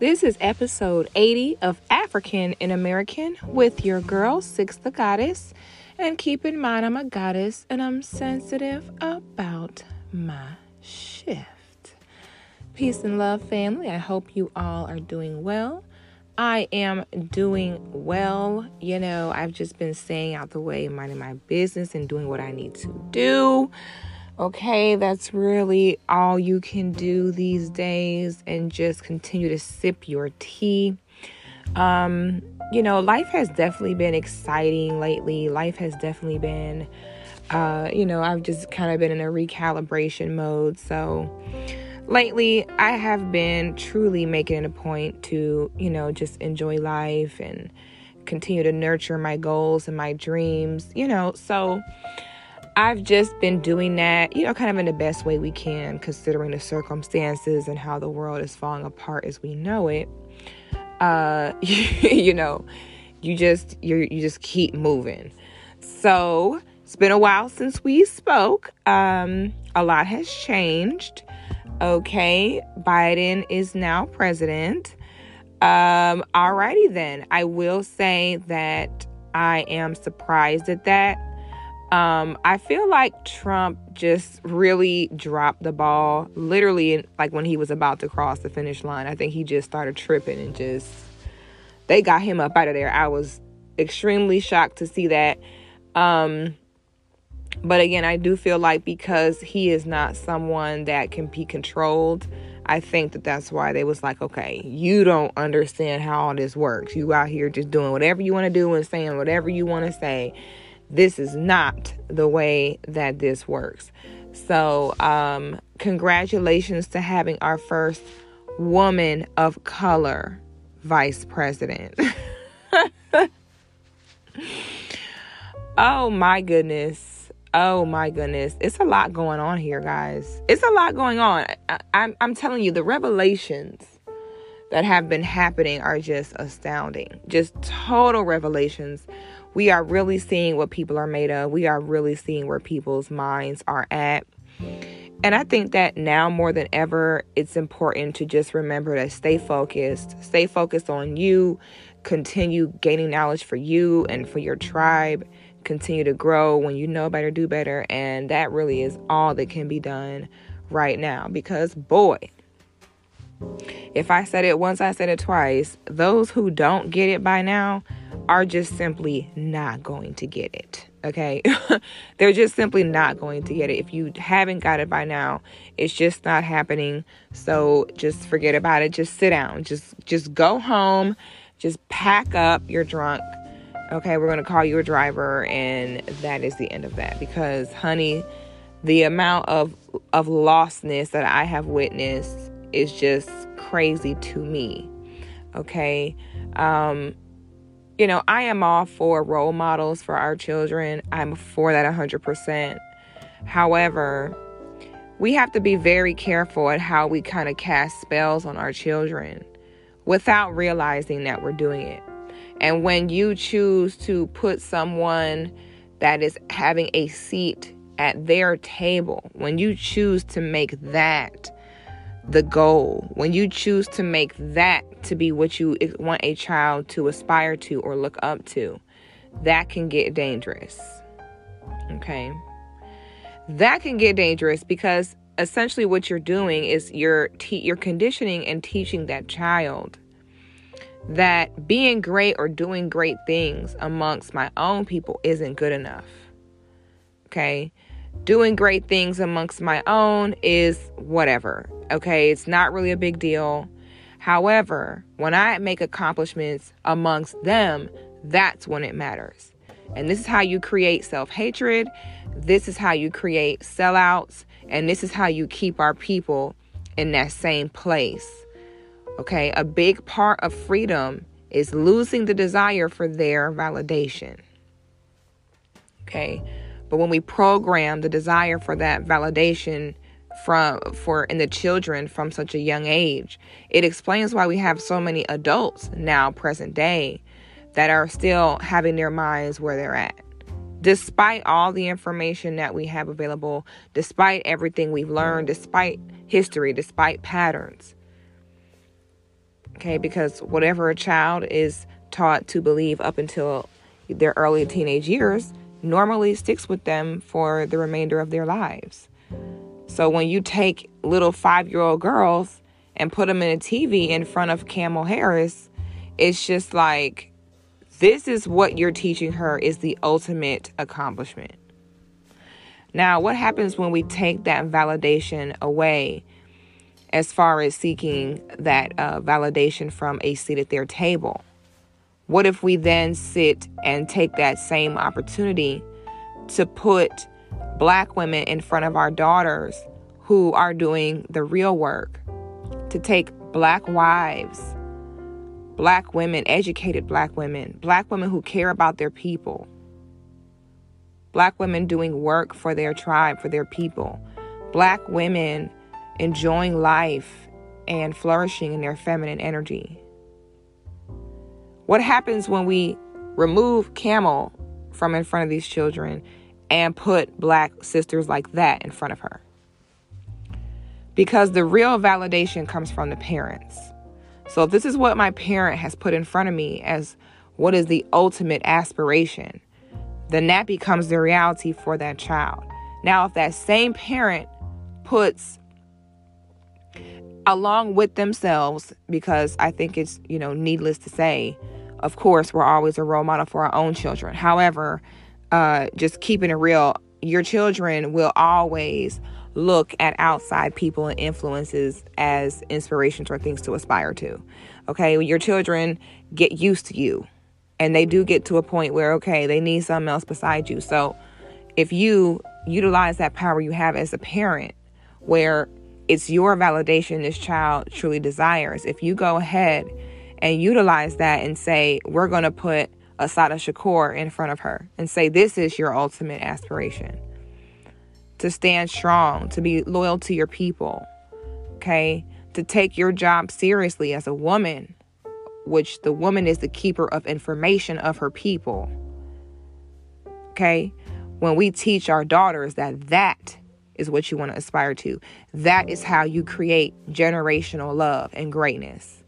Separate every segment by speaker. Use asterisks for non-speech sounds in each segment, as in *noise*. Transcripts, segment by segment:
Speaker 1: This is episode 80 of African and American with your girl, Six the Goddess. And keep in mind, I'm a goddess and I'm sensitive about my shift. Peace and love, family. I hope you all are doing well. I am doing well. You know, I've just been staying out the way, minding my business, and doing what I need to do. Okay, that's really all you can do these days, and just continue to sip your tea. Um, you know, life has definitely been exciting lately. Life has definitely been, uh, you know, I've just kind of been in a recalibration mode. So, lately I have been truly making it a point to, you know, just enjoy life and continue to nurture my goals and my dreams, you know. So I've just been doing that, you know, kind of in the best way we can, considering the circumstances and how the world is falling apart as we know it. Uh, *laughs* you know, you just you you just keep moving. So it's been a while since we spoke. Um, a lot has changed. Okay, Biden is now president. Um, alrighty then. I will say that I am surprised at that. Um, I feel like Trump just really dropped the ball, literally, like when he was about to cross the finish line. I think he just started tripping and just they got him up out of there. I was extremely shocked to see that. Um, but again, I do feel like because he is not someone that can be controlled, I think that that's why they was like, okay, you don't understand how all this works. You out here just doing whatever you want to do and saying whatever you want to say. This is not the way that this works. So, um, congratulations to having our first woman of color vice president. *laughs* oh my goodness Oh my goodness. It's a lot going on here, guys. It's a lot going on. I, I'm, I'm telling you, the revelations that have been happening are just astounding. Just total revelations. We are really seeing what people are made of. We are really seeing where people's minds are at. And I think that now more than ever, it's important to just remember to stay focused, stay focused on you, continue gaining knowledge for you and for your tribe continue to grow, when you know better, do better. And that really is all that can be done right now. Because, boy, if I said it once, I said it twice. Those who don't get it by now are just simply not going to get it. Okay? *laughs* They're just simply not going to get it. If you haven't got it by now, it's just not happening. So just forget about it. Just sit down. Just just go home. Just pack up. You're drunk okay, we're to call you a driver and that is the end of that because honey, the amount of of lostness that I have witnessed is just crazy to me. Okay? Um you know, I am all for role models for our children. I'm for that 100%. However, we have to be very careful at how we kind of cast spells on our children without realizing that we're doing it. And when you choose to put someone that is having a seat at their table, when you choose to make that the goal, when you choose to make that to be what you want a child to aspire to or look up to, that can get dangerous. Okay? That can get dangerous because essentially what you're doing is you're te- you're conditioning and teaching that child that being great or doing great things amongst my own people isn't good enough. Okay? Doing great things amongst my own is whatever. Okay? It's not really a big deal. However, when I make accomplishments amongst them, that's when it matters. And this is how you create self hatred. This is how you create sellouts. And this is how you keep our people in that same place Okay, a big part of freedom is losing the desire for their validation. Okay, but when we program the desire for that validation from for in the children from such a young age, it explains why we have so many adults now present day that are still having their minds where they're at. Despite all the information that we have available, despite everything we've learned, despite history, despite patterns, Okay, because whatever a child is taught to believe up until their early teenage years normally sticks with them for the remainder of their lives. So when you take little five year old girls and put them in a TV in front of Kamala Harris, it's just like, this is what you're teaching her is the ultimate accomplishment. Now, what happens when we take that validation away as far as seeking that uh, validation from a seat at their table? What if we then sit and take that same opportunity to put black women in front of our daughters who are doing the real work, to take black wives, black women, educated black women, black women who care about their people, black women doing work for their tribe, for their people, black women enjoying life and flourishing in their feminine energy. What happens when we remove camel from in front of these children and put black sisters like that in front of her? Because the real validation comes from the parents. So if this is what my parent has put in front of me as what is the ultimate aspiration, then that becomes the reality for that child. Now, if that same parent puts along with themselves, because I think it's, you know, needless to say, of course, we're always a role model for our own children. However, uh, just keeping it real, your children will always look at outside people and influences as inspirations or things to aspire to. Okay, your children get used to you and they do get to a point where, okay, they need something else beside you. So if you utilize that power you have as a parent, where it's your validation this child truly desires, if you go ahead and utilize that and say, we're going to put Assata Shakur in front of her and say, this is your ultimate aspiration. To stand strong, to be loyal to your people, okay? To take your job seriously as a woman, which the woman is the keeper of information of her people. Okay? When we teach our daughters that that is what you want to aspire to, that is how you create generational love and greatness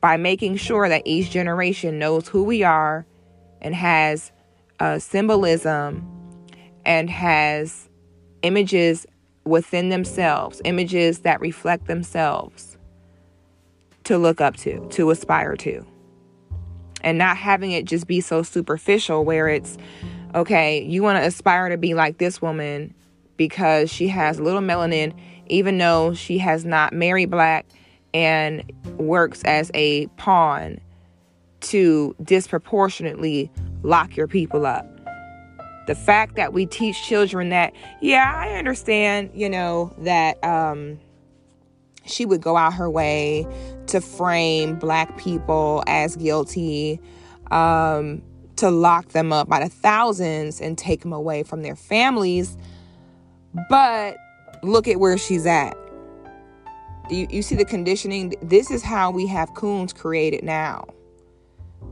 Speaker 1: by making sure that each generation knows who we are and has a symbolism and has images within themselves, images that reflect themselves to look up to, to aspire to. And not having it just be so superficial where it's, okay, you want to aspire to be like this woman because she has little melanin, even though she has not married black and works as a pawn to disproportionately lock your people up. The fact that we teach children that, yeah, I understand, you know, that um, she would go out her way to frame black people as guilty, um, to lock them up by the thousands and take them away from their families. But look at where she's at. You, you see the conditioning? This is how we have coons created now.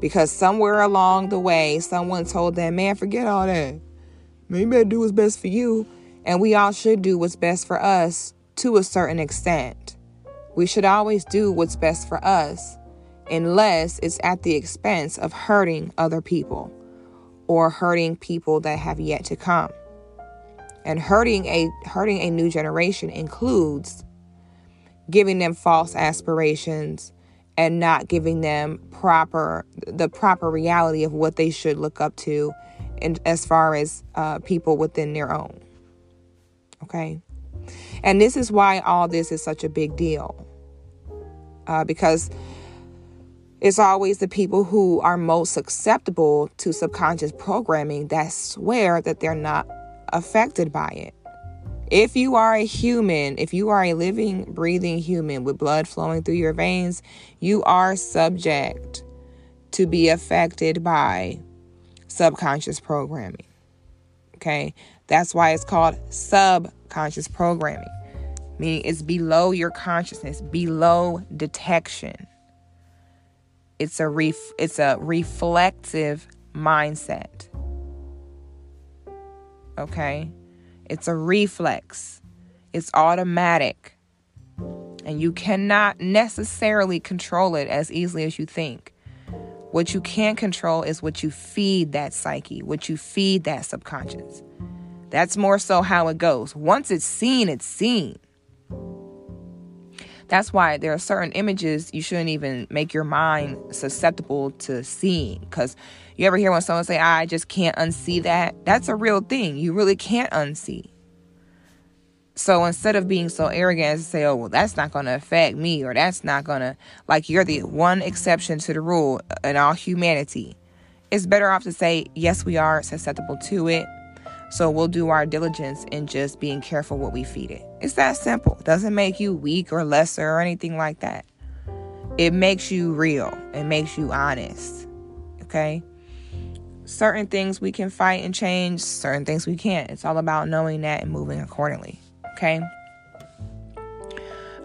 Speaker 1: Because somewhere along the way, someone told them, man, forget all that. Man, you better do what's best for you. And we all should do what's best for us to a certain extent. We should always do what's best for us, unless it's at the expense of hurting other people or hurting people that have yet to come. And hurting a hurting a new generation includes giving them false aspirations and not giving them proper the proper reality of what they should look up to and as far as uh, people within their own. Okay? And this is why all this is such a big deal uh, because it's always the people who are most susceptible to subconscious programming that swear that they're not affected by it if you are a human, if you are a living, breathing human with blood flowing through your veins, you are subject to be affected by subconscious programming. Okay? That's why it's called subconscious programming, meaning it's below your consciousness, below detection. It's a ref- it's a reflective mindset. Okay? It's a reflex, it's automatic. And you cannot necessarily control it as easily as you think. What you can control is what you feed that psyche, what you feed that subconscious. That's more so how it goes. Once it's seen, it's seen. That's why there are certain images you shouldn't even make your mind susceptible to seeing. Because you ever hear when someone say, I just can't unsee that? That's a real thing. You really can't unsee. So instead of being so arrogant as to say, oh, well, that's not going to affect me, or that's not going to, like, you're the one exception to the rule in all humanity, it's better off to say, yes, we are susceptible to it. So we'll do our diligence in just being careful what we feed it. It's that simple. It doesn't make you weak or lesser or anything like that. It makes you real. It makes you honest. Okay? Certain things we can fight and change, certain things we can't. It's all about knowing that and moving accordingly. Okay?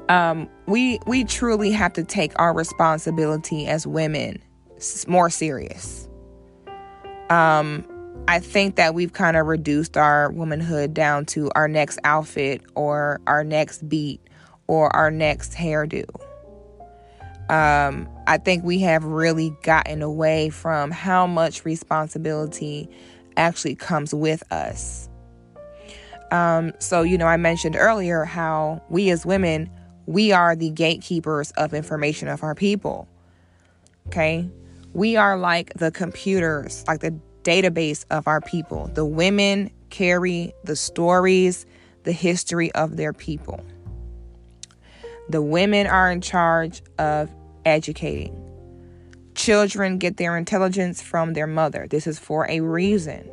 Speaker 1: Um, we we truly have to take our responsibility as women more serious. Um, I think that we've kind of reduced our womanhood down to our next outfit or our next beat or our next hairdo. Um, I think we have really gotten away from how much responsibility actually comes with us. Um, so, you know, I mentioned earlier how we as women, we are the gatekeepers of information of our people. Okay? We are like the computers, like the database of our people. The women carry the stories, the history of their people. The women are in charge of educating. Children get their intelligence from their mother. This is for a reason.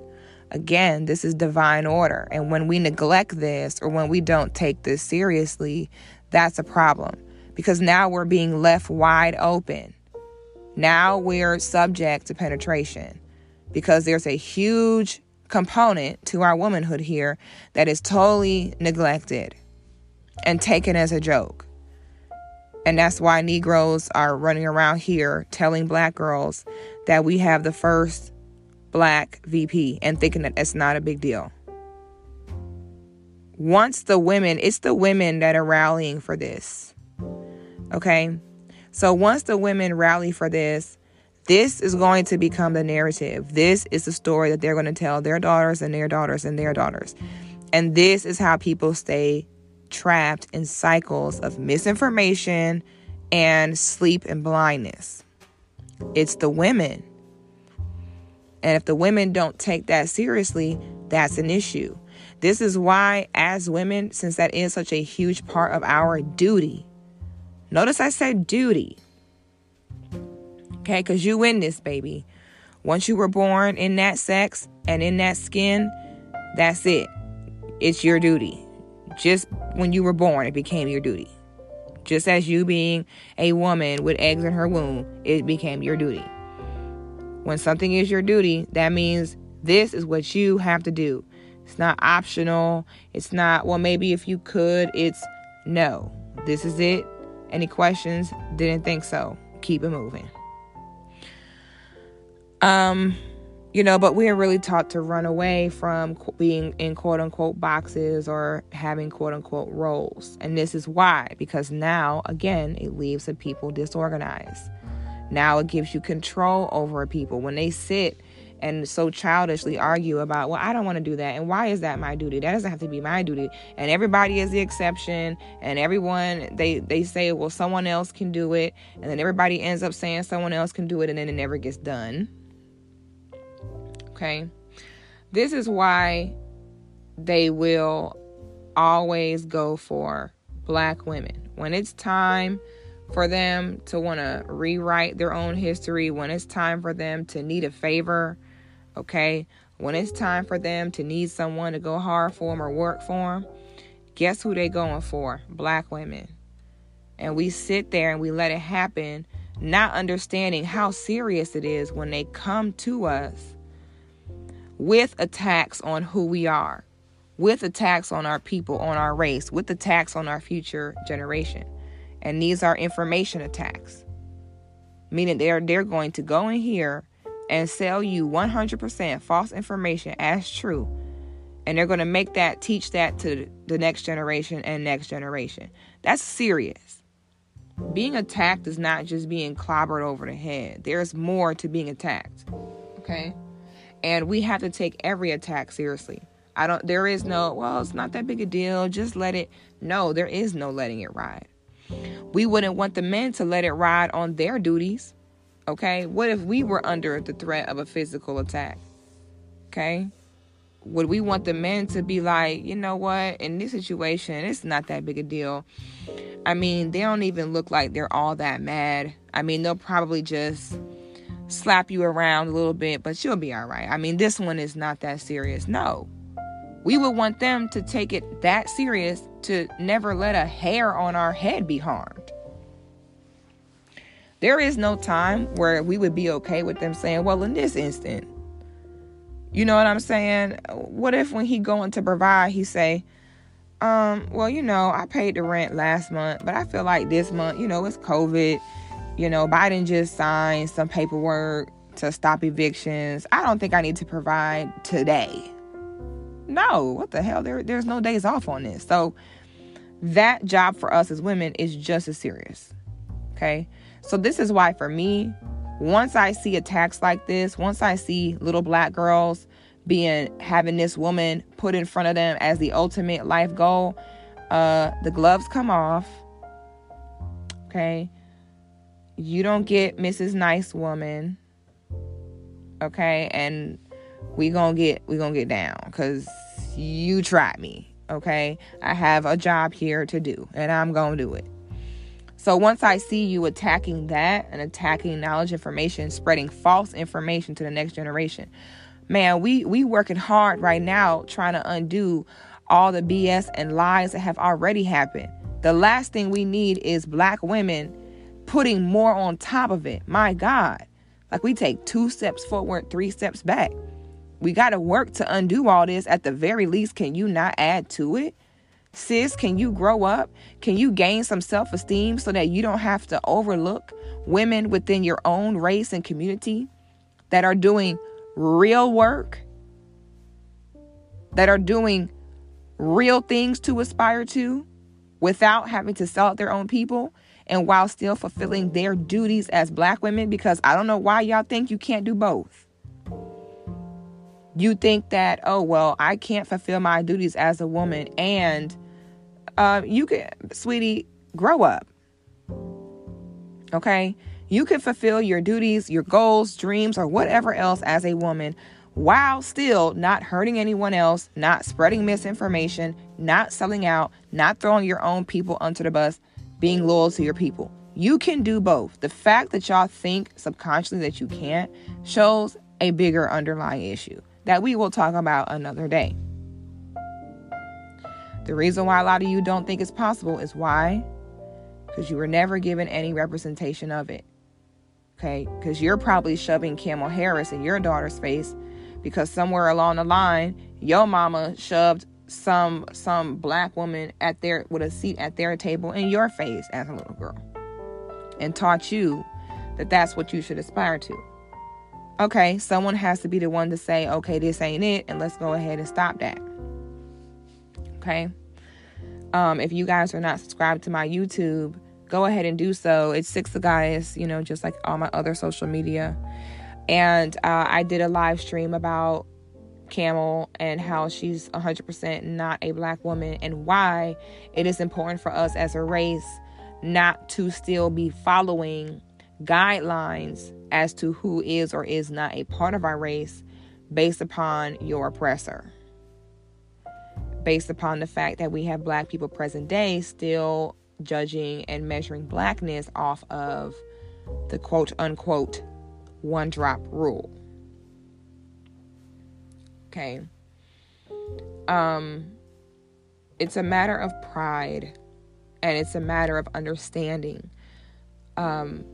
Speaker 1: Again, this is divine order. And when we neglect this or when we don't take this seriously, that's a problem because now we're being left wide open. Now we're subject to penetration because there's a huge component to our womanhood here that is totally neglected and taken as a joke. And that's why Negroes are running around here telling black girls that we have the first black VP and thinking that it's not a big deal. Once the women, it's the women that are rallying for this. Okay? So once the women rally for this, this is going to become the narrative. This is the story that they're going to tell their daughters and their daughters and their daughters. And this is how people stay trapped in cycles of misinformation and sleep and blindness. It's the women. And if the women don't take that seriously, that's an issue. This is why, as women, since that is such a huge part of our duty, notice I said duty Okay, because you win this, baby. Once you were born in that sex and in that skin, that's it. It's your duty. Just when you were born, it became your duty. Just as you being a woman with eggs in her womb, it became your duty. When something is your duty, that means this is what you have to do. It's not optional. It's not, well, maybe if you could. It's no. This is it. Any questions? Didn't think so. Keep it moving. Um, you know, but we are really taught to run away from being in quote unquote boxes or having quote unquote roles. And this is why, because now, again, it leaves the people disorganized. Now it gives you control over people. When they sit and so childishly argue about, well, I don't want to do that. And why is that my duty? That doesn't have to be my duty. And everybody is the exception. And everyone, they, they say, well, someone else can do it. And then everybody ends up saying someone else can do it. And then it never gets done Okay. This is why they will always go for black women. When it's time for them to want to rewrite their own history, when it's time for them to need a favor, okay? When it's time for them to need someone to go hard for them or work for them, guess who they going for? Black women. And we sit there and we let it happen, not understanding how serious it is when they come to us with attacks on who we are, with attacks on our people, on our race, with attacks on our future generation. And these are information attacks, meaning they're they're going to go in here and sell you 100% false information as true. And they're going to make that, teach that to the next generation and next generation. That's serious. Being attacked is not just being clobbered over the head, there's more to being attacked. Okay? And we have to take every attack seriously. I don't, there is no, well, it's not that big a deal. Just let it. No, there is no letting it ride. We wouldn't want the men to let it ride on their duties. Okay? What if we were under the threat of a physical attack? Okay? Would we want the men to be like, you know what, in this situation, it's not that big a deal? I mean, they don't even look like they're all that mad. I mean, they'll probably just slap you around a little bit, but you'll be all right. I mean, this one is not that serious. No. We would want them to take it that serious to never let a hair on our head be harmed. There is no time where we would be okay with them saying, well, in this instant, you know what I'm saying? What if when he going to provide, he say, um, well, you know, I paid the rent last month, but I feel like this month, you know, it's COVID. You know, Biden just signed some paperwork to stop evictions. I don't think I need to provide today. No, what the hell? There, there's no days off on this. So that job for us as women is just as serious. Okay. So this is why for me, once I see attacks like this, once I see little black girls being having this woman put in front of them as the ultimate life goal, uh, the gloves come off. Okay. You don't get Mrs. Nice Woman. Okay, and we gonna get we gonna get down because you tried me okay i have a job here to do and i'm gonna do it so once i see you attacking that and attacking knowledge information spreading false information to the next generation man we we working hard right now trying to undo all the bs and lies that have already happened the last thing we need is black women putting more on top of it my god like we take two steps forward three steps back we got to work to undo all this. At the very least, can you not add to it? Sis, can you grow up? Can you gain some self esteem so that you don't have to overlook women within your own race and community that are doing real work, that are doing real things to aspire to without having to sell out their own people and while still fulfilling their duties as black women? Because I don't know why y'all think you can't do both you think that oh well i can't fulfill my duties as a woman and uh, you can sweetie grow up okay you can fulfill your duties your goals dreams or whatever else as a woman while still not hurting anyone else not spreading misinformation not selling out not throwing your own people under the bus being loyal to your people you can do both the fact that y'all think subconsciously that you can't shows a bigger underlying issue that we will talk about another day. The reason why a lot of you don't think it's possible is why? Because you were never given any representation of it. Okay? Because you're probably shoving Kamala Harris in your daughter's face because somewhere along the line, your mama shoved some some black woman at their with a seat at their table in your face as a little girl and taught you that that's what you should aspire to okay, someone has to be the one to say, okay, this ain't it, and let's go ahead and stop that. Okay. Um, if you guys are not subscribed to my YouTube, go ahead and do so. It's Six of Guys, you know, just like all my other social media. And uh, I did a live stream about Camel and how she's 100% not a black woman and why it is important for us as a race not to still be following guidelines as to who is or is not a part of our race based upon your oppressor. Based upon the fact that we have black people present day still judging and measuring blackness off of the quote unquote one drop rule. Okay. Um it's a matter of pride and it's a matter of understanding. Um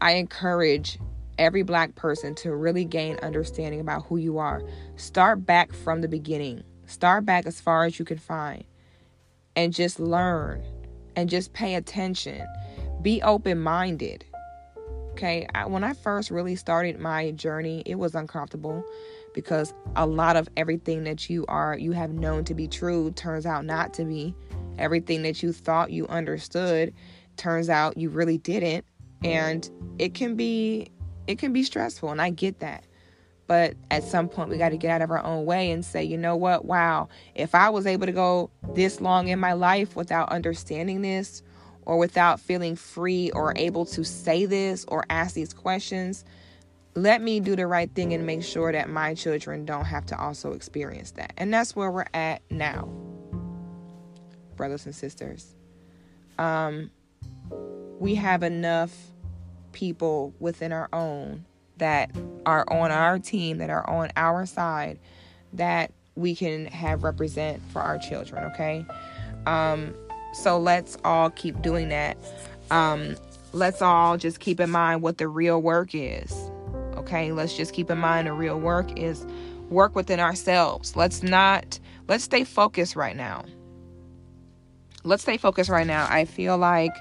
Speaker 1: I encourage every black person to really gain understanding about who you are. Start back from the beginning. Start back as far as you can find and just learn and just pay attention. Be open minded. Okay, I, when I first really started my journey, it was uncomfortable because a lot of everything that you are you have known to be true turns out not to be. Everything that you thought you understood turns out you really didn't. And it can be it can be stressful and I get that. But at some point we got to get out of our own way and say you know what? Wow. If I was able to go this long in my life without understanding this or without feeling free or able to say this or ask these questions let me do the right thing and make sure that my children don't have to also experience that. And that's where we're at now, brothers and sisters. Um, we have enough people within our own that are on our team, that are on our side, that we can have represent for our children, okay? Um, so let's all keep doing that. Um, let's all just keep in mind what the real work is Okay, let's just keep in mind the real work is work within ourselves. Let's not, let's stay focused right now. Let's stay focused right now. I feel like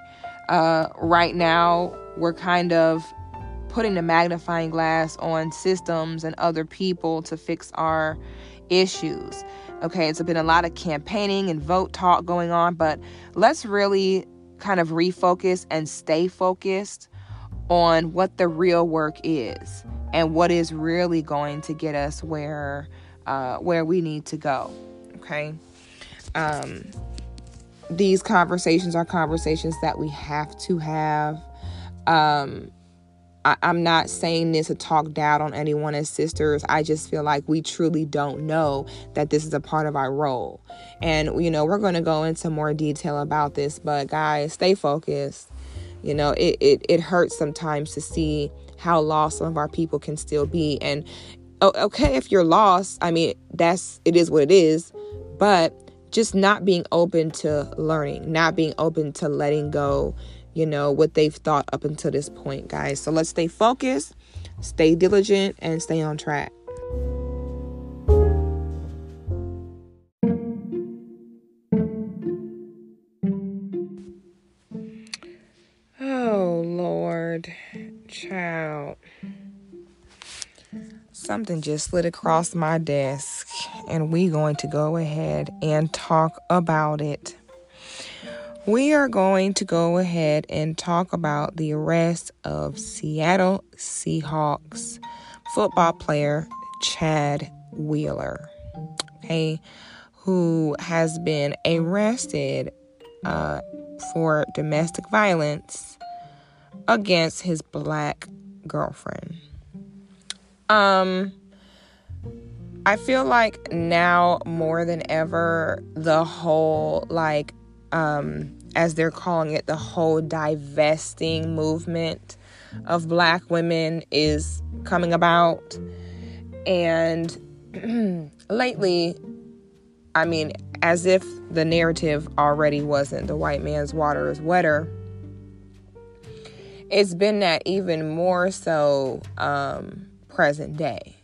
Speaker 1: uh, right now we're kind of putting the magnifying glass on systems and other people to fix our issues. Okay, it's been a lot of campaigning and vote talk going on, but let's really kind of refocus and stay focused on what the real work is and what is really going to get us where uh, where we need to go. Okay. Um, these conversations are conversations that we have to have. Um, I, am not saying this to talk down on anyone as sisters. I just feel like we truly don't know that this is a part of our role. And, you know, we're going to go into more detail about this, but guys, stay focused. You know, it, it, it hurts sometimes to see how lost some of our people can still be. And okay, if you're lost, I mean, that's it is what it is, but just not being open to learning, not being open to letting go, you know, what they've thought up until this point, guys. So let's stay focused, stay diligent, and stay on track. Child. Something just slid across my desk, and we're going to go ahead and talk about it. We are going to go ahead and talk about the arrest of Seattle Seahawks football player Chad Wheeler, okay, who has been arrested uh, for domestic violence against his black girlfriend. Um I feel like now more than ever the whole like um as they're calling it the whole divesting movement of black women is coming about and *clears throat* lately I mean as if the narrative already wasn't the white man's water is wetter it's been that even more so um, present day.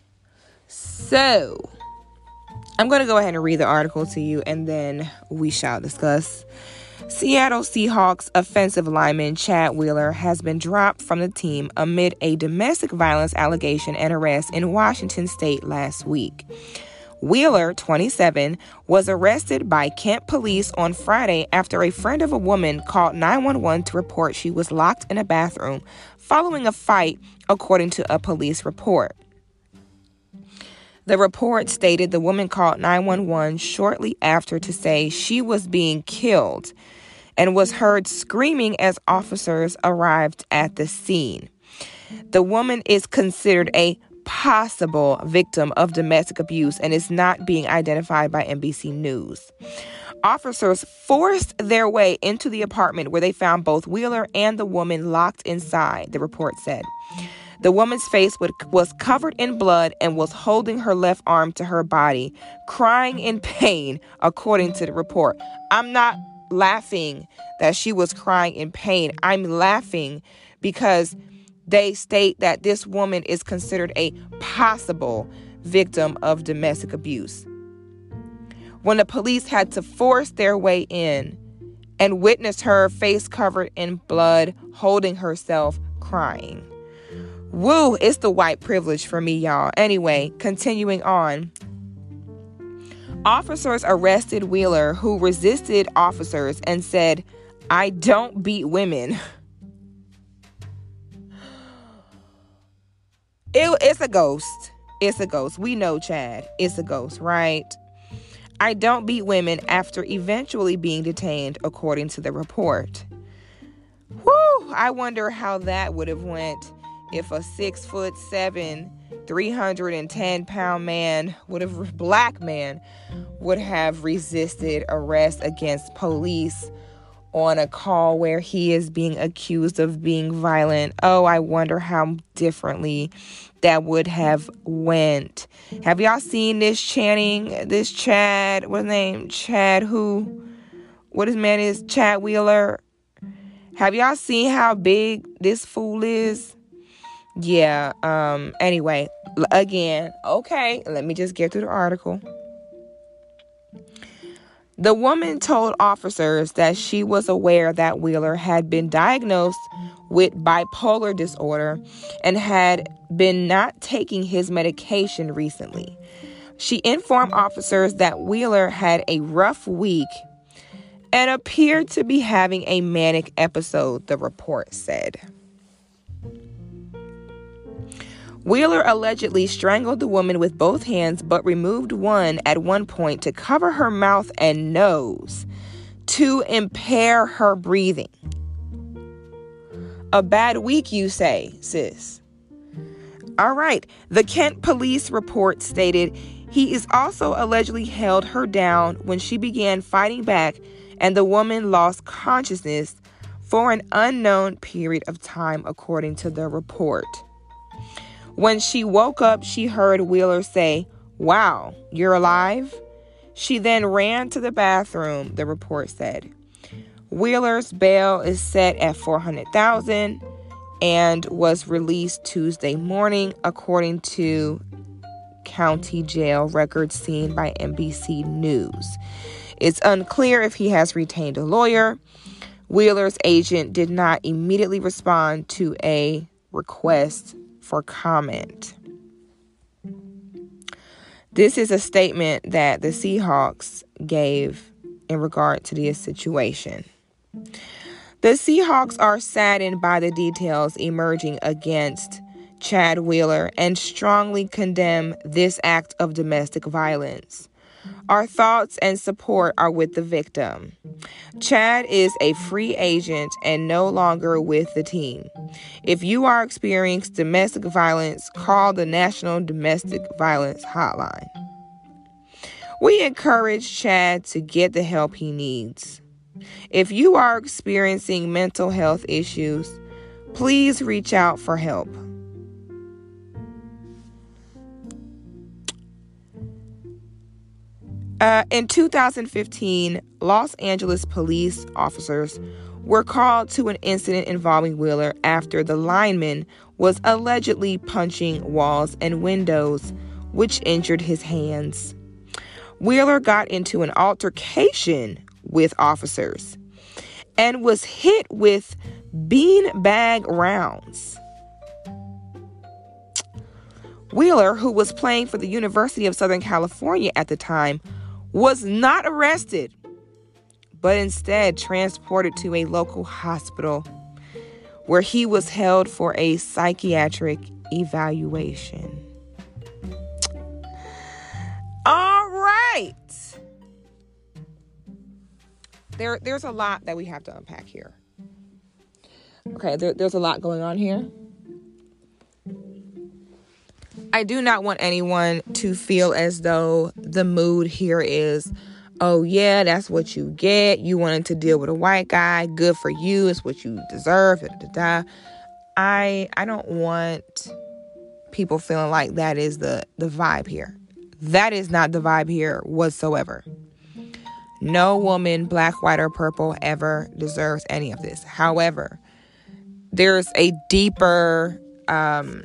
Speaker 1: So, I'm going to go ahead and read the article to you and then we shall discuss. Seattle Seahawks offensive lineman Chad Wheeler has been dropped from the team amid a domestic violence allegation and arrest in Washington state last week. Wheeler, 27, was arrested by Kent police on Friday after a friend of a woman called 911 to report she was locked in a bathroom following a fight, according to a police report. The report stated the woman called 911 shortly after to say she was being killed and was heard screaming as officers arrived at the scene. The woman is considered a possible victim of domestic abuse and is not being identified by NBC News. Officers forced their way into the apartment where they found both Wheeler and the woman locked inside, the report said. The woman's face was covered in blood and was holding her left arm to her body, crying in *laughs* pain, according to the report. I'm not laughing that she was crying in pain. I'm laughing because they state that this woman is considered a possible victim of domestic abuse. When the police had to force their way in and witnessed her face covered in blood, holding herself, crying. Woo, it's the white privilege for me, y'all. Anyway, continuing on. Officers arrested Wheeler, who resisted officers and said, I don't beat women. *laughs* It, it's a ghost. It's a ghost. We know Chad. It's a ghost, right? I don't beat women after eventually being detained, according to the report. Whew, I wonder how that would have went if a six foot seven, 310 pound man would have black man would have resisted arrest against police on a call where he is being accused of being violent. Oh, I wonder how differently that would have went. Have y'all seen this Channing, this Chad, what's his name? Chad who? What his man is? Chad Wheeler. Have y'all seen how big this fool is? Yeah, um, anyway, again, okay, let me just get through the article. The woman told officers that she was aware that Wheeler had been diagnosed with bipolar disorder and had been not taking his medication recently. She informed officers that Wheeler had a rough week and appeared to be having a manic episode, the report said. Wheeler allegedly strangled the woman with both hands but removed one at one point to cover her mouth and nose to impair her breathing. A bad week, you say, sis. All right. The Kent police report stated he is also allegedly held her down when she began fighting back and the woman lost consciousness for an unknown period of time, according to the report. When she woke up, she heard Wheeler say, Wow, you're alive? She then ran to the bathroom, the report said. Wheeler's bail is set at 400,000 and was released Tuesday morning according to county jail records seen by NBC News. It's unclear if he has retained a lawyer. Wheeler's agent did not immediately respond to a request for comment. This is a statement that the Seahawks gave in regard to this situation. The Seahawks are saddened by the details emerging against Chad Wheeler and strongly condemn this act of domestic violence. Our thoughts and support are with the victim. Chad is a free agent and no longer with the team. If you are experiencing domestic violence, call the National Domestic Violence Hotline. We encourage Chad to get the help he needs. If you are experiencing mental health issues, please reach out for help. Uh, in 2015, Los Angeles police officers were called to an incident involving Wheeler after the lineman was allegedly punching walls and windows, which injured his hands. Wheeler got into an altercation with officers and was hit with beanbag rounds. Wheeler, who was playing for the University of Southern California at the time, was not arrested, but instead transported to a local hospital where he was held for a psychiatric evaluation. All right. There, there's a lot that we have to unpack here. Okay, there, there's a lot going on here. I do not want anyone to feel as though the mood here is, oh yeah, that's what you get. You wanted to deal with a white guy. Good for you. It's what you deserve. Da, da, da. I I don't want people feeling like that is the the vibe here. That is not the vibe here whatsoever. No woman, black, white, or purple, ever deserves any of this. However, there's a deeper um,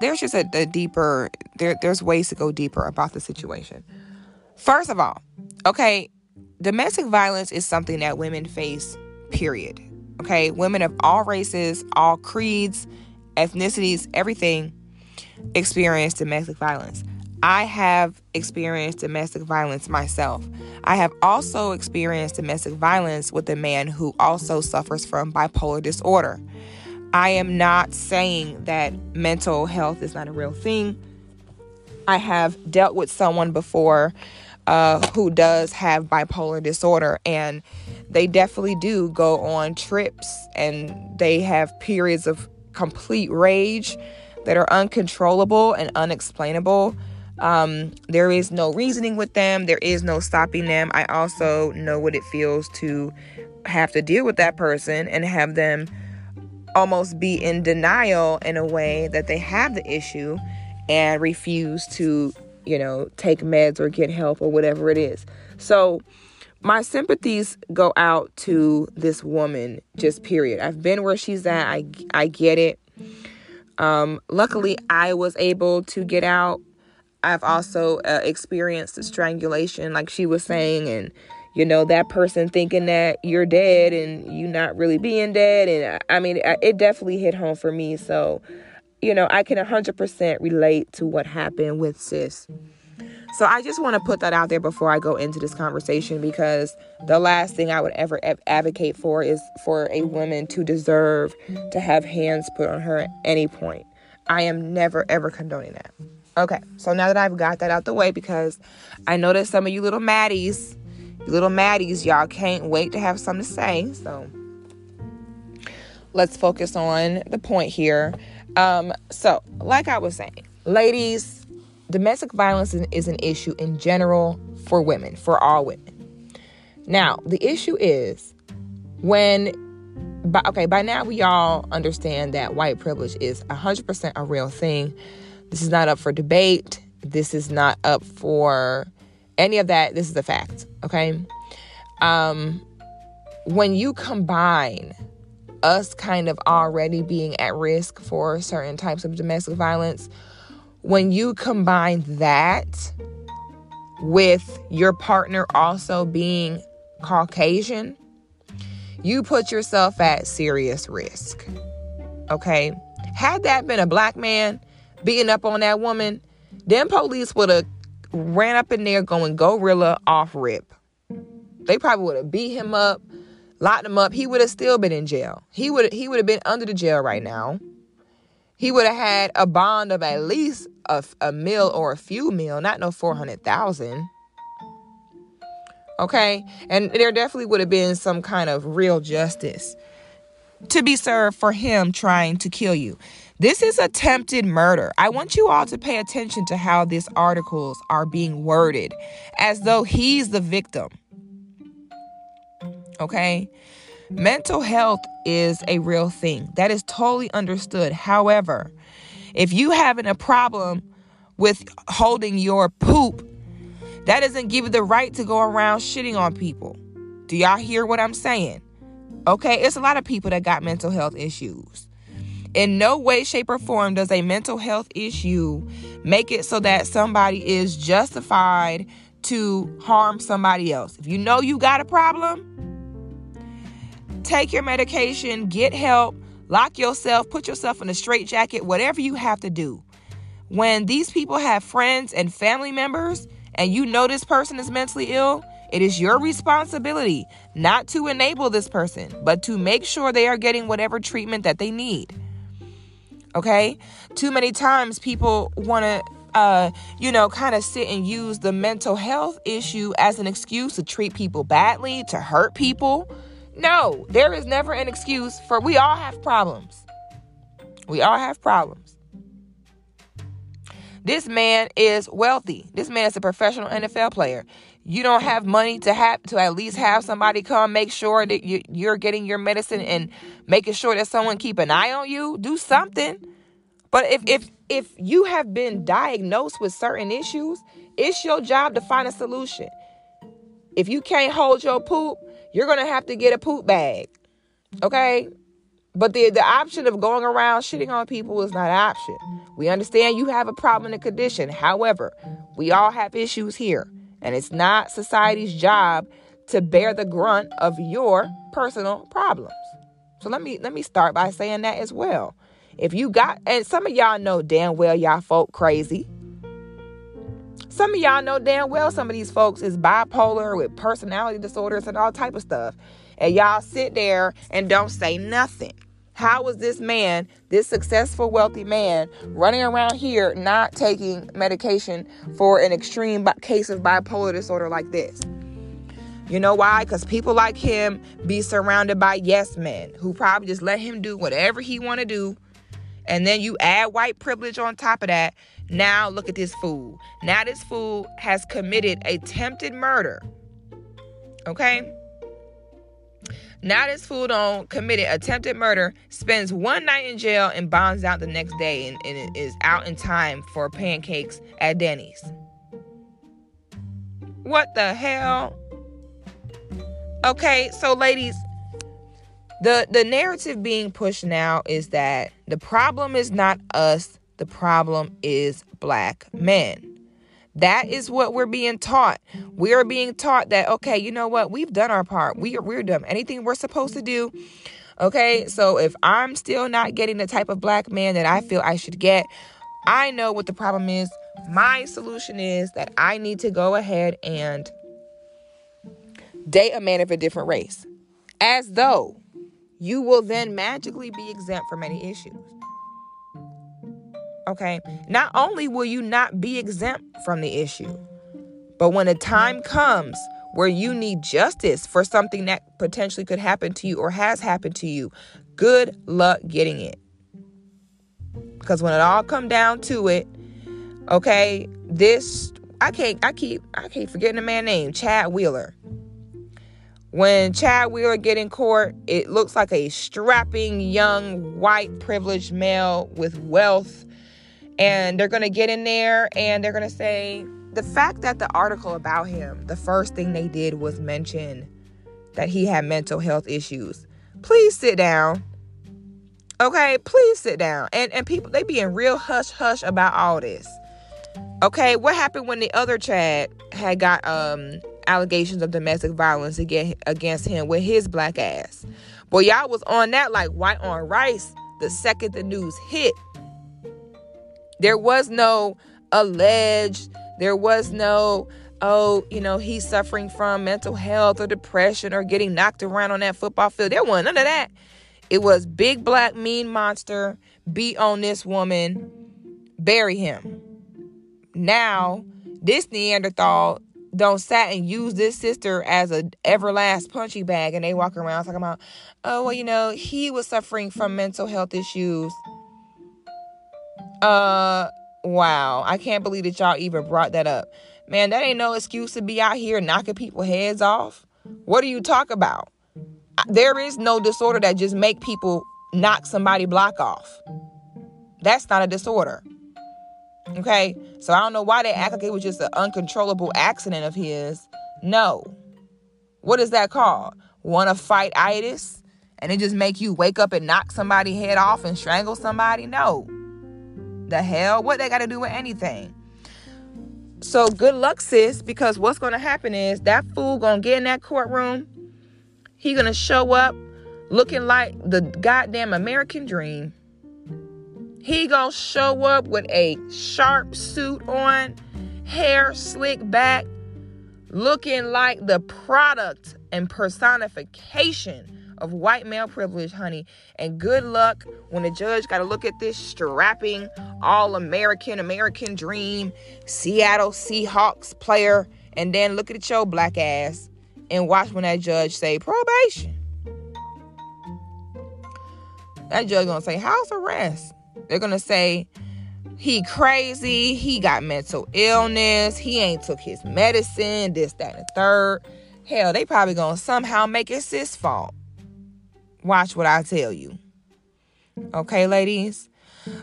Speaker 1: there's just a, a deeper there there's ways to go deeper about the situation. First of all, okay, domestic violence is something that women face, period. Okay, women of all races, all creeds, ethnicities, everything experience domestic violence. I have experienced domestic violence myself. I have also experienced domestic violence with a man who also suffers from bipolar disorder. I am not saying that mental health is not a real thing. I have dealt with someone before uh, who does have bipolar disorder, and they definitely do go on trips and they have periods of complete rage that are uncontrollable and unexplainable. Um, there is no reasoning with them, there is no stopping them. I also know what it feels to have to deal with that person and have them almost be in denial in a way that they have the issue and refuse to, you know, take meds or get help or whatever it is. So, my sympathies go out to this woman, just period. I've been where she's at. I, I get it. Um, luckily, I was able to get out. I've also uh, experienced strangulation, like she was saying, and you know that person thinking that you're dead and you not really being dead. And I, mean, it definitely hit home for me. So, you know, I can 100% relate to what happened with sis. So I just want to put that out there before I go into this conversation because the last thing I would ever advocate for is for a woman to deserve to have hands put on her at any point. I am never ever condoning that. Okay, so now that I've got that out the way, because I that some of you little maddies, little maddies, y'all can't wait to have something to say. So let's focus on the point here. Um, so, like I was saying, ladies, domestic violence is an issue in general for women, for all women. Now, the issue is when, by, okay, by now we all understand that white privilege is 100% a real thing. This is not up for debate. This is not up for any of that. This is a fact, okay? Um, when you combine us kind of already being at risk for certain types of domestic violence when you combine that with your partner also being Caucasian, you put yourself at serious risk. Okay? Had that been a black man beating up on that woman, then police would have ran up in there going gorilla off rip. They probably would have beat him up, locked him up. He would have still been in jail. He would he would have been under the jail right now he would have had a bond of at least a, a mil or a few mil, not no 400,000. Okay? And there definitely would have been some kind of real justice to be served for him trying to kill you. This is attempted murder. I want you all to pay attention to how these articles are being worded as though he's the victim. Okay? Mental health is a real thing. That is totally understood. However, if you having a problem with holding your poop, that doesn't give you the right to go around shitting on people. Do y'all hear what I'm saying? Okay, it's a lot of people that got mental health issues. In no way, shape, or form does a mental health issue make it so that somebody is justified to harm somebody else. If you know you got a problem, take your medication, get help, lock yourself, put yourself in a straitjacket, whatever you have to do. When these people have friends and family members, and you know this person is mentally ill, it is your responsibility not to enable this person, but to make sure they are getting whatever treatment that they need. Okay? Too many times people want to uh, you know, kind of sit and use the mental health issue as an excuse to treat people badly, to hurt people. No, there is never an excuse for we all have problems. We all have problems. This man is wealthy. This man is a professional NFL player. You don't have money to have to at least have somebody come make sure that you, you're getting your medicine and making sure that someone keep an eye on you. Do something. But if if if you have been diagnosed with certain issues, it's your job to find a solution. If you can't hold your poop, you're to have to get a poop bag. Okay? But the, the option of going around shitting on people is not an option. We understand you have a problem in a condition. However, we all have issues here. And it's not society's job to bear the grunt of your personal problems. So let me let me start by saying that as well. If you got, and some of y'all know damn well y'all folk crazy. Some of y'all know damn well some of these folks is bipolar with personality disorders and all type of stuff. And y'all sit there and don't say nothing. How was this man, this successful, wealthy man, running around here not taking medication for an extreme case of bipolar disorder like this? You know why? Because people like him be surrounded by yes men who probably just let him do whatever he want to do. And then you add white privilege on top of that. Now look at this fool. Now this fool has committed attempted murder. Okay? Now this don't committed attempted murder, spends one night in jail and bonds out the next day and, and is out in time for pancakes at Denny's. What the hell? Okay, so ladies, the the narrative being pushed now is that the problem is not us, the problem is black men. That is what we're being taught. We are being taught that okay, you know what? We've done our part. We are we're done anything we're supposed to do. Okay, so if I'm still not getting the type of black man that I feel I should get, I know what the problem is. My solution is that I need to go ahead and date a man of a different race, as though you will then magically be exempt from any issues. Okay. Not only will you not be exempt from the issue, but when a time comes where you need justice for something that potentially could happen to you or has happened to you, good luck getting it. Because when it all come down to it, okay, this I can't I keep I keep forgetting the man name, Chad Wheeler. When Chad Wheeler get in court, it looks like a strapping young white privileged male with wealth and they're going to get in there and they're going to say the fact that the article about him, the first thing they did was mention that he had mental health issues. Please sit down. Okay, please sit down. And and people they being real hush hush about all this. Okay, what happened when the other Chad had got um allegations of domestic violence against him with his black ass? Boy, y'all was on that like white on rice the second the news hit. There was no alleged, there was no, oh, you know, he's suffering from mental health or depression or getting knocked around on that football field. There wasn't none of that. It was big black mean monster, beat on this woman, bury him. Now, this Neanderthal don't sat and use this sister as a everlast punchy bag and they walk around talking about, oh well, you know, he was suffering from mental health issues. Uh, wow. I can't believe that y'all even brought that up. Man, that ain't no excuse to be out here knocking people heads off. What do you talk about? There is no disorder that just make people knock somebody block off. That's not a disorder. Okay? So I don't know why they act like it was just an uncontrollable accident of his. No. What is that called? Wanna fight itis? And it just make you wake up and knock somebody head off and strangle somebody? No. The hell? What they got to do with anything? So good luck, sis, because what's going to happen is that fool going to get in that courtroom. He going to show up looking like the goddamn American dream. He going to show up with a sharp suit on, hair slick back, looking like the product and personification of white male privilege, honey. And good luck when the judge got to look at this strapping, all American, American dream, Seattle Seahawks player, and then look at your black ass and watch when that judge say probation. That judge gonna say house arrest. They're gonna say he crazy, he got mental illness, he ain't took his medicine, this, that, and the third. Hell, they probably gonna somehow make it sis fault. Watch what I tell you. Okay, ladies?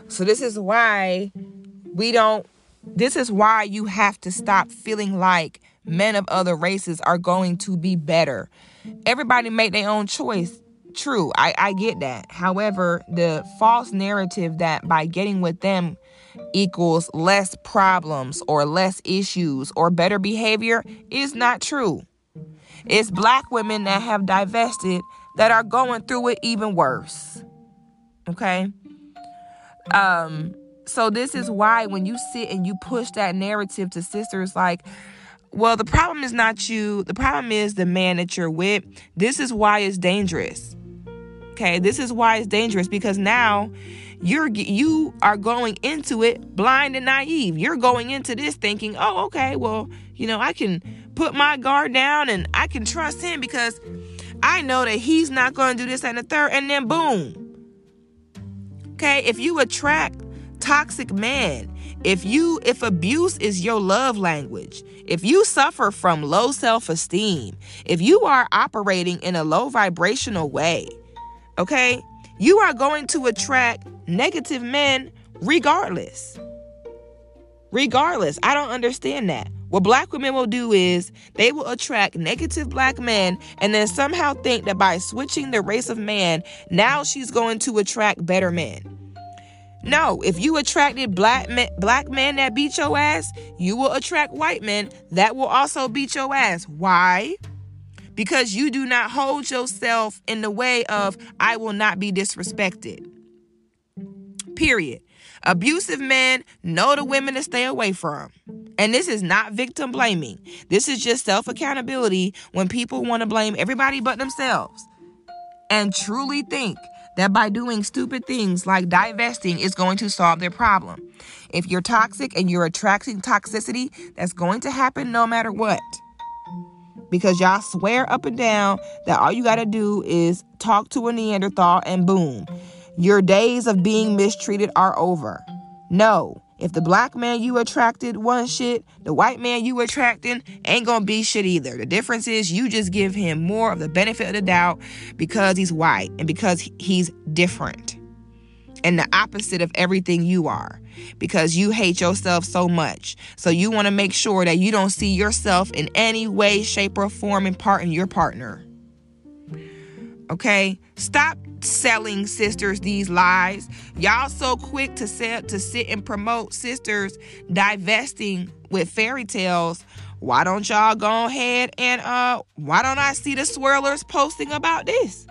Speaker 1: So, this is why we don't, this is why you have to stop feeling like men of other races are going to be better. Everybody make their own choice. True, I, I get that. However, the false narrative that by getting with them equals less problems or less issues or better behavior is not true. It's black women that have divested that are going through it even worse. Okay? Um, so this is why when you sit and you push that narrative to sisters like, well, the problem is not you. The problem is the man that you're with. This is why it's dangerous. Okay, this is why it's dangerous because now you're you are going into it blind and naive. You're going into this thinking, "Oh, okay, well, you know, I can put my guard down and I can trust him because I know that he's not going to do this and the third and then boom. Okay, if you attract toxic men, if you if abuse is your love language, if you suffer from low self-esteem, if you are operating in a low vibrational way, okay? You are going to attract negative men regardless. Regardless. I don't understand that. What black women will do is they will attract negative black men and then somehow think that by switching the race of man, now she's going to attract better men. No, if you attracted black men, black men that beat your ass, you will attract white men that will also beat your ass. Why? Because you do not hold yourself in the way of I will not be disrespected. Period. Abusive men know the women to stay away from. And this is not victim blaming. This is just self accountability when people want to blame everybody but themselves and truly think that by doing stupid things like divesting is going to solve their problem. If you're toxic and you're attracting toxicity, that's going to happen no matter what. Because y'all swear up and down that all you got to do is talk to a Neanderthal and boom, your days of being mistreated are over. No. If the black man you attracted one shit, the white man you attracting ain't gonna be shit either. The difference is you just give him more of the benefit of the doubt because he's white and because he's different and the opposite of everything you are because you hate yourself so much. So you want to make sure that you don't see yourself in any way, shape, or form in part in your partner. Okay? Stop selling sisters these lies. Y'all so quick to sell to sit and promote sisters divesting with fairy tales. Why don't y'all go ahead and uh why don't I see the swirlers posting about this?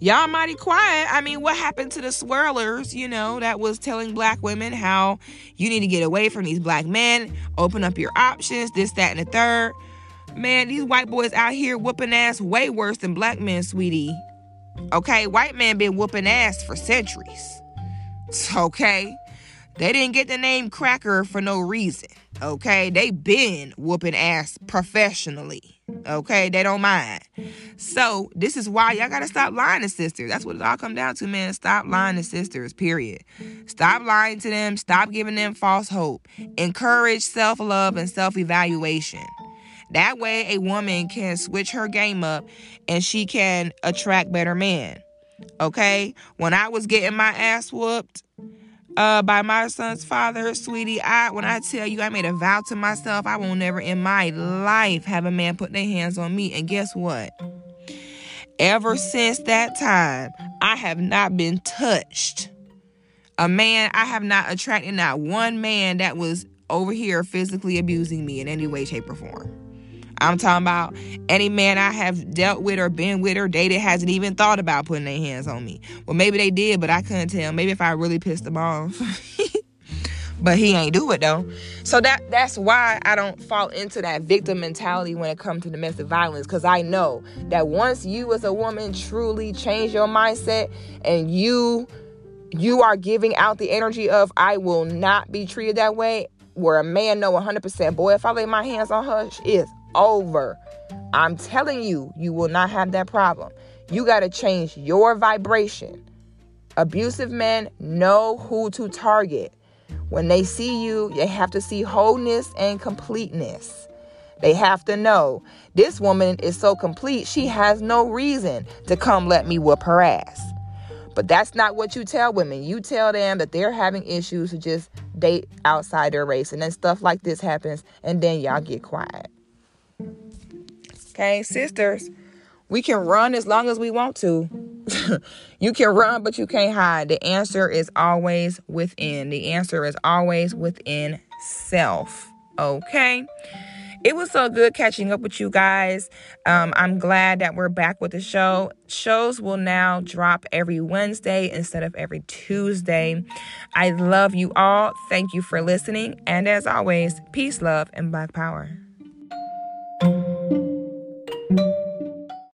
Speaker 1: Y'all mighty quiet. I mean, what happened to the swirlers, you know, that was telling black women how you need to get away from these black men, open up your options, this, that, and the third. Man, these white boys out here whooping ass way worse than black men, sweetie. Okay, white men been whooping ass for centuries. Okay, they didn't get the name cracker for no reason. Okay, they been whooping ass professionally. Okay, they don't mind. So this is why y'all gotta stop lying to sisters. That's what it all come down to, man. Stop lying to sisters. Period. Stop lying to them. Stop giving them false hope. Encourage self love and self evaluation. That way, a woman can switch her game up and she can attract better men. Okay? When I was getting my ass whooped uh, by my son's father, sweetie, I when I tell you I made a vow to myself, I will never in my life have a man put their hands on me. And guess what? Ever since that time, I have not been touched. A man, I have not attracted not one man that was over here physically abusing me in any way, shape, or form. I'm talking about any man I have dealt with or been with or dated hasn't even thought about putting their hands on me. Well, maybe they did, but I couldn't tell. Maybe if I really pissed them off. *laughs* but he ain't do it though. So that that's why I don't fall into that victim mentality when it comes to domestic violence cuz I know that once you as a woman truly change your mindset and you you are giving out the energy of I will not be treated that way where a man know 100% boy if I lay my hands on her it's over. I'm telling you, you will not have that problem. You got to change your vibration. Abusive men know who to target. When they see you, they have to see wholeness and completeness. They have to know this woman is so complete, she has no reason to come let me whoop her ass. But that's not what you tell women. You tell them that they're having issues to just date outside their race. And then stuff like this happens, and then y'all get quiet. Okay, sisters, we can run as long as we want to. *laughs* you can run, but you can't hide. The answer is always within. The answer is always within self. Okay? it was so good catching up with you guys. Um, I'm glad that we're back with the show. Shows will now drop every Wednesday instead of every Tuesday. I love you all. Thank you for listening. And as always, peace, love, and Black Power. Thank you.